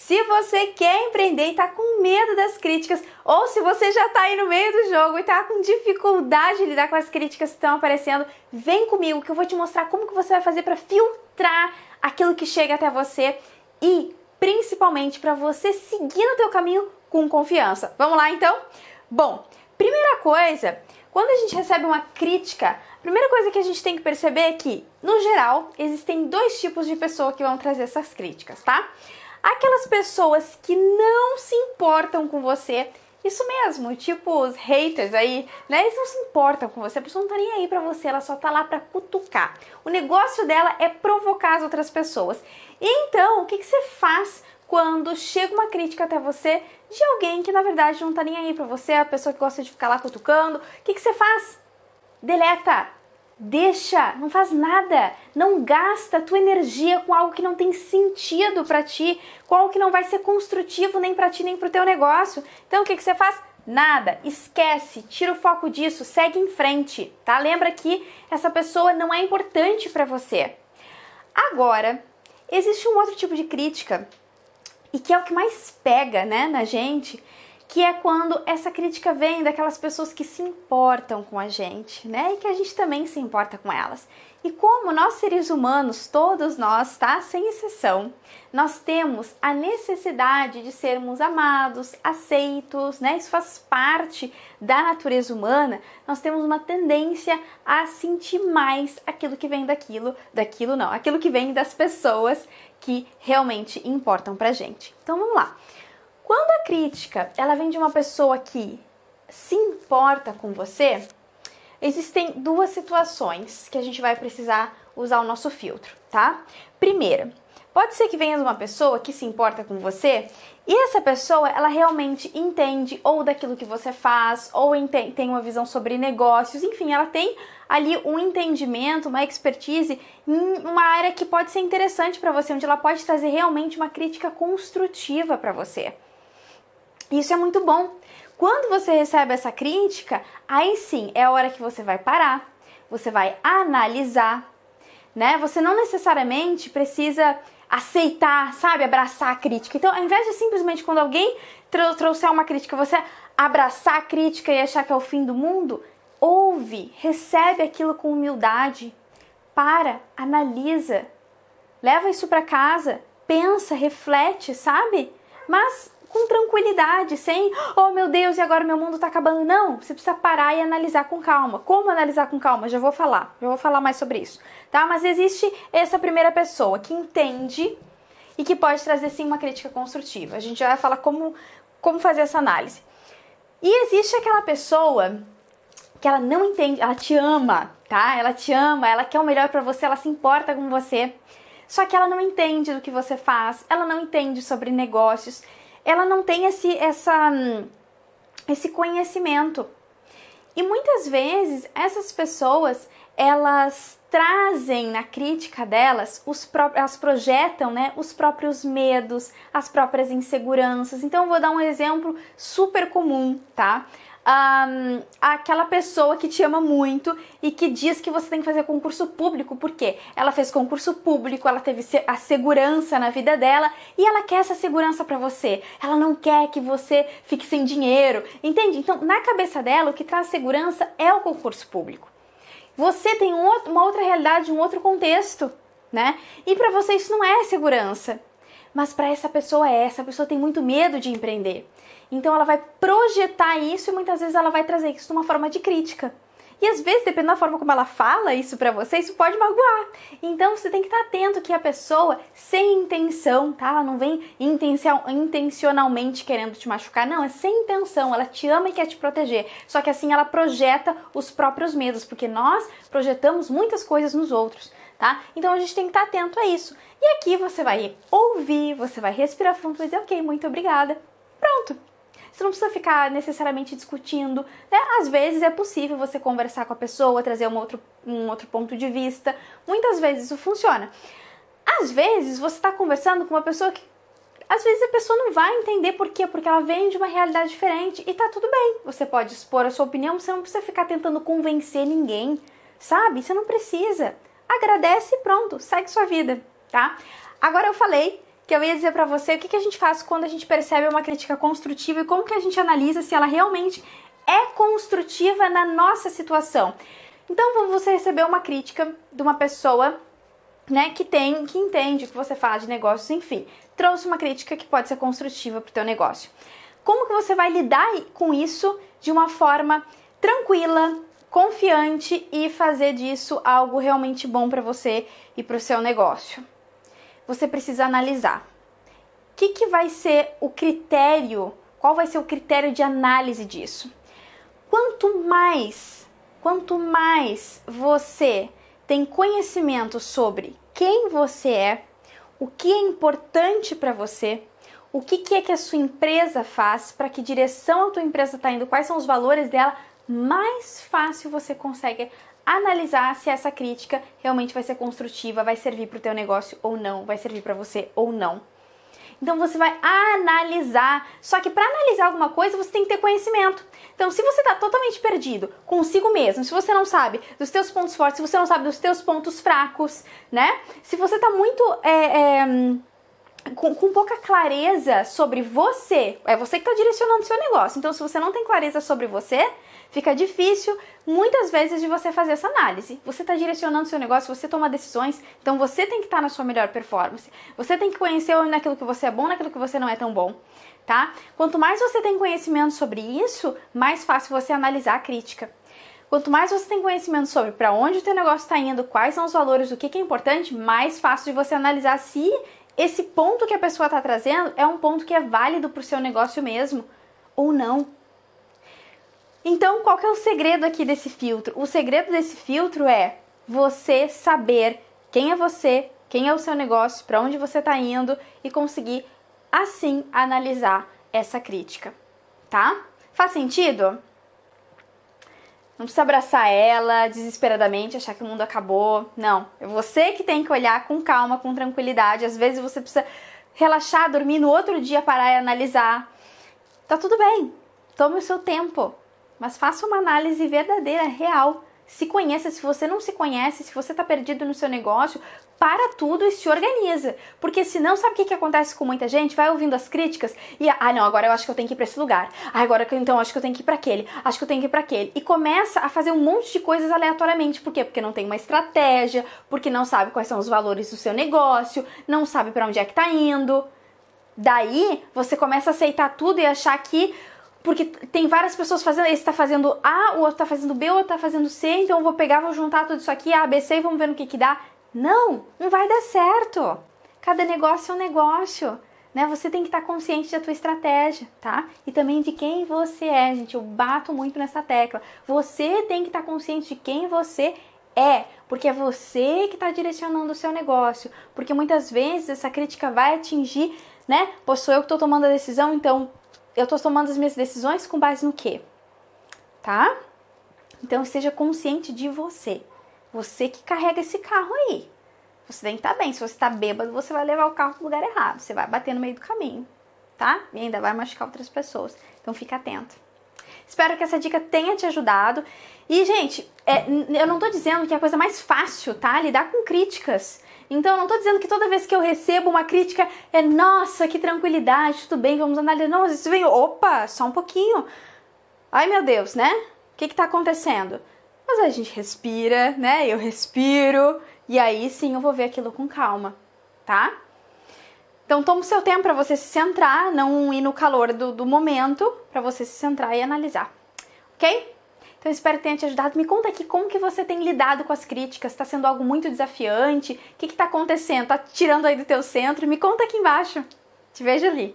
Se você quer empreender e está com medo das críticas, ou se você já está aí no meio do jogo e está com dificuldade de lidar com as críticas que estão aparecendo, vem comigo que eu vou te mostrar como que você vai fazer para filtrar aquilo que chega até você e principalmente para você seguir no teu caminho com confiança. Vamos lá então? Bom, primeira coisa, quando a gente recebe uma crítica, a primeira coisa que a gente tem que perceber é que, no geral, existem dois tipos de pessoa que vão trazer essas críticas, tá? Aquelas pessoas que não se importam com você, isso mesmo, tipo os haters aí, né? Eles não se importam com você, a pessoa não tá nem aí pra você, ela só tá lá pra cutucar. O negócio dela é provocar as outras pessoas. Então, o que, que você faz quando chega uma crítica até você de alguém que na verdade não tá nem aí pra você, a pessoa que gosta de ficar lá cutucando? O que, que você faz? Deleta! Deixa, não faz nada, não gasta a tua energia com algo que não tem sentido para ti, com algo que não vai ser construtivo nem para ti nem para o teu negócio. Então o que, que você faz? Nada, esquece, tira o foco disso, segue em frente, tá? Lembra que essa pessoa não é importante para você. Agora, existe um outro tipo de crítica e que é o que mais pega, né, na gente, que é quando essa crítica vem daquelas pessoas que se importam com a gente, né? E que a gente também se importa com elas. E como nós seres humanos, todos nós, tá? Sem exceção, nós temos a necessidade de sermos amados, aceitos, né? Isso faz parte da natureza humana. Nós temos uma tendência a sentir mais aquilo que vem daquilo, daquilo não, aquilo que vem das pessoas que realmente importam pra gente. Então vamos lá. Quando a crítica ela vem de uma pessoa que se importa com você, existem duas situações que a gente vai precisar usar o nosso filtro, tá? Primeira, pode ser que venha de uma pessoa que se importa com você e essa pessoa ela realmente entende ou daquilo que você faz ou tem uma visão sobre negócios, enfim, ela tem ali um entendimento, uma expertise em uma área que pode ser interessante para você, onde ela pode trazer realmente uma crítica construtiva para você. Isso é muito bom. Quando você recebe essa crítica, aí sim é a hora que você vai parar, você vai analisar, né? Você não necessariamente precisa aceitar, sabe, abraçar a crítica. Então, ao invés de simplesmente quando alguém trouxer uma crítica, você abraçar a crítica e achar que é o fim do mundo, ouve, recebe aquilo com humildade, para, analisa, leva isso para casa, pensa, reflete, sabe? Mas com tranquilidade, sem, oh meu Deus, e agora meu mundo tá acabando. Não, você precisa parar e analisar com calma. Como analisar com calma? Já vou falar, já vou falar mais sobre isso, tá? Mas existe essa primeira pessoa que entende e que pode trazer sim uma crítica construtiva. A gente já vai falar como, como fazer essa análise. E existe aquela pessoa que ela não entende, ela te ama, tá? Ela te ama, ela quer o melhor para você, ela se importa com você. Só que ela não entende do que você faz, ela não entende sobre negócios, ela não tem esse, essa, esse conhecimento. E muitas vezes essas pessoas elas trazem na crítica delas, os elas projetam né, os próprios medos, as próprias inseguranças. Então, vou dar um exemplo super comum, tá? Um, aquela pessoa que te ama muito e que diz que você tem que fazer concurso público, porque ela fez concurso público, ela teve a segurança na vida dela e ela quer essa segurança para você. Ela não quer que você fique sem dinheiro, entende? Então, na cabeça dela, o que traz segurança é o concurso público. Você tem um outro, uma outra realidade, um outro contexto, né? E para você isso não é segurança. Mas para essa pessoa é, essa pessoa tem muito medo de empreender. Então ela vai projetar isso e muitas vezes ela vai trazer isso numa forma de crítica. E às vezes, dependendo da forma como ela fala isso para você, isso pode magoar. Então você tem que estar atento que a pessoa, sem intenção, tá? Ela não vem intencionalmente querendo te machucar, não, é sem intenção. Ela te ama e quer te proteger. Só que assim ela projeta os próprios medos, porque nós projetamos muitas coisas nos outros. Tá? Então a gente tem que estar atento a isso. E aqui você vai ouvir, você vai respirar fundo e dizer, ok, muito obrigada. Pronto, você não precisa ficar necessariamente discutindo. Né? Às vezes é possível você conversar com a pessoa, trazer um outro, um outro ponto de vista. Muitas vezes isso funciona. Às vezes você está conversando com uma pessoa que às vezes a pessoa não vai entender por quê, porque ela vem de uma realidade diferente e tá tudo bem. Você pode expor a sua opinião, você não precisa ficar tentando convencer ninguém, sabe? Você não precisa. Agradece e pronto, segue sua vida, tá? Agora eu falei que eu ia dizer para você o que, que a gente faz quando a gente percebe uma crítica construtiva e como que a gente analisa se ela realmente é construtiva na nossa situação. Então, quando você receber uma crítica de uma pessoa, né, que tem, que entende o que você faz de negócios, enfim, trouxe uma crítica que pode ser construtiva para o teu negócio. Como que você vai lidar com isso de uma forma tranquila, confiante e fazer disso algo realmente bom para você e para o seu negócio? Você precisa analisar. O que, que vai ser o critério? Qual vai ser o critério de análise disso? Quanto mais, quanto mais você tem conhecimento sobre quem você é, o que é importante para você, o que, que, é que a sua empresa faz, para que direção a tua empresa está indo, quais são os valores dela, mais fácil você consegue analisar se essa crítica realmente vai ser construtiva, vai servir para o teu negócio ou não, vai servir para você ou não. Então você vai analisar. Só que para analisar alguma coisa você tem que ter conhecimento. Então, se você está totalmente perdido consigo mesmo, se você não sabe dos teus pontos fortes, se você não sabe dos teus pontos fracos, né? Se você está muito é, é, com, com, pouca clareza sobre você, é você que está direcionando o seu negócio. Então, se você não tem clareza sobre você, fica difícil muitas vezes de você fazer essa análise. Você está direcionando o seu negócio, você toma decisões, então você tem que estar tá na sua melhor performance. Você tem que conhecer naquilo que você é bom, naquilo que você não é tão bom. Tá? Quanto mais você tem conhecimento sobre isso, mais fácil você analisar a crítica. Quanto mais você tem conhecimento sobre para onde o teu negócio está indo, quais são os valores, o que, que é importante, mais fácil de você analisar se esse ponto que a pessoa está trazendo é um ponto que é válido para o seu negócio mesmo ou não. Então, qual que é o segredo aqui desse filtro? O segredo desse filtro é você saber quem é você, quem é o seu negócio, para onde você está indo e conseguir assim analisar essa crítica, tá? Faz sentido? Não precisa abraçar ela desesperadamente, achar que o mundo acabou. Não, é você que tem que olhar com calma, com tranquilidade. Às vezes você precisa relaxar, dormir no outro dia, parar e analisar. Tá tudo bem. Tome o seu tempo, mas faça uma análise verdadeira, real. Se conheça, se você não se conhece, se você está perdido no seu negócio, para tudo e se organiza. Porque senão, sabe o que, que acontece com muita gente? Vai ouvindo as críticas e, ah, não, agora eu acho que eu tenho que ir para esse lugar. Ah, agora então acho que eu tenho que ir para aquele. Acho que eu tenho que ir para aquele. E começa a fazer um monte de coisas aleatoriamente. Por quê? Porque não tem uma estratégia, porque não sabe quais são os valores do seu negócio, não sabe para onde é que tá indo. Daí, você começa a aceitar tudo e achar que porque tem várias pessoas fazendo, esse tá fazendo A, o outro tá fazendo B, o outro tá fazendo C, então eu vou pegar, vou juntar tudo isso aqui, A, B, C e vamos ver no que que dá. Não, não vai dar certo. Cada negócio é um negócio, né? Você tem que estar consciente da tua estratégia, tá? E também de quem você é, gente. Eu bato muito nessa tecla. Você tem que estar consciente de quem você é, porque é você que está direcionando o seu negócio. Porque muitas vezes essa crítica vai atingir, né? Sou eu que estou tomando a decisão, então eu estou tomando as minhas decisões com base no quê? Tá? Então esteja consciente de você. Você que carrega esse carro aí. Você tem que estar tá bem. Se você está bêbado, você vai levar o carro para o lugar errado. Você vai bater no meio do caminho, tá? E ainda vai machucar outras pessoas. Então fica atento. Espero que essa dica tenha te ajudado. E, gente, é, eu não estou dizendo que é a coisa mais fácil, tá? Lidar com críticas. Então, não estou dizendo que toda vez que eu recebo uma crítica é nossa, que tranquilidade, tudo bem, vamos analisar. Não, vezes vem, opa, só um pouquinho. Ai meu Deus, né? O que está acontecendo? Mas a gente respira, né? Eu respiro e aí sim eu vou ver aquilo com calma, tá? Então toma o seu tempo para você se centrar, não ir no calor do, do momento, para você se centrar e analisar, ok? Então espero que tenha te ajudado. Me conta aqui como que você tem lidado com as críticas. Está sendo algo muito desafiante? O que está acontecendo? Está tirando aí do teu centro? Me conta aqui embaixo. Te vejo ali.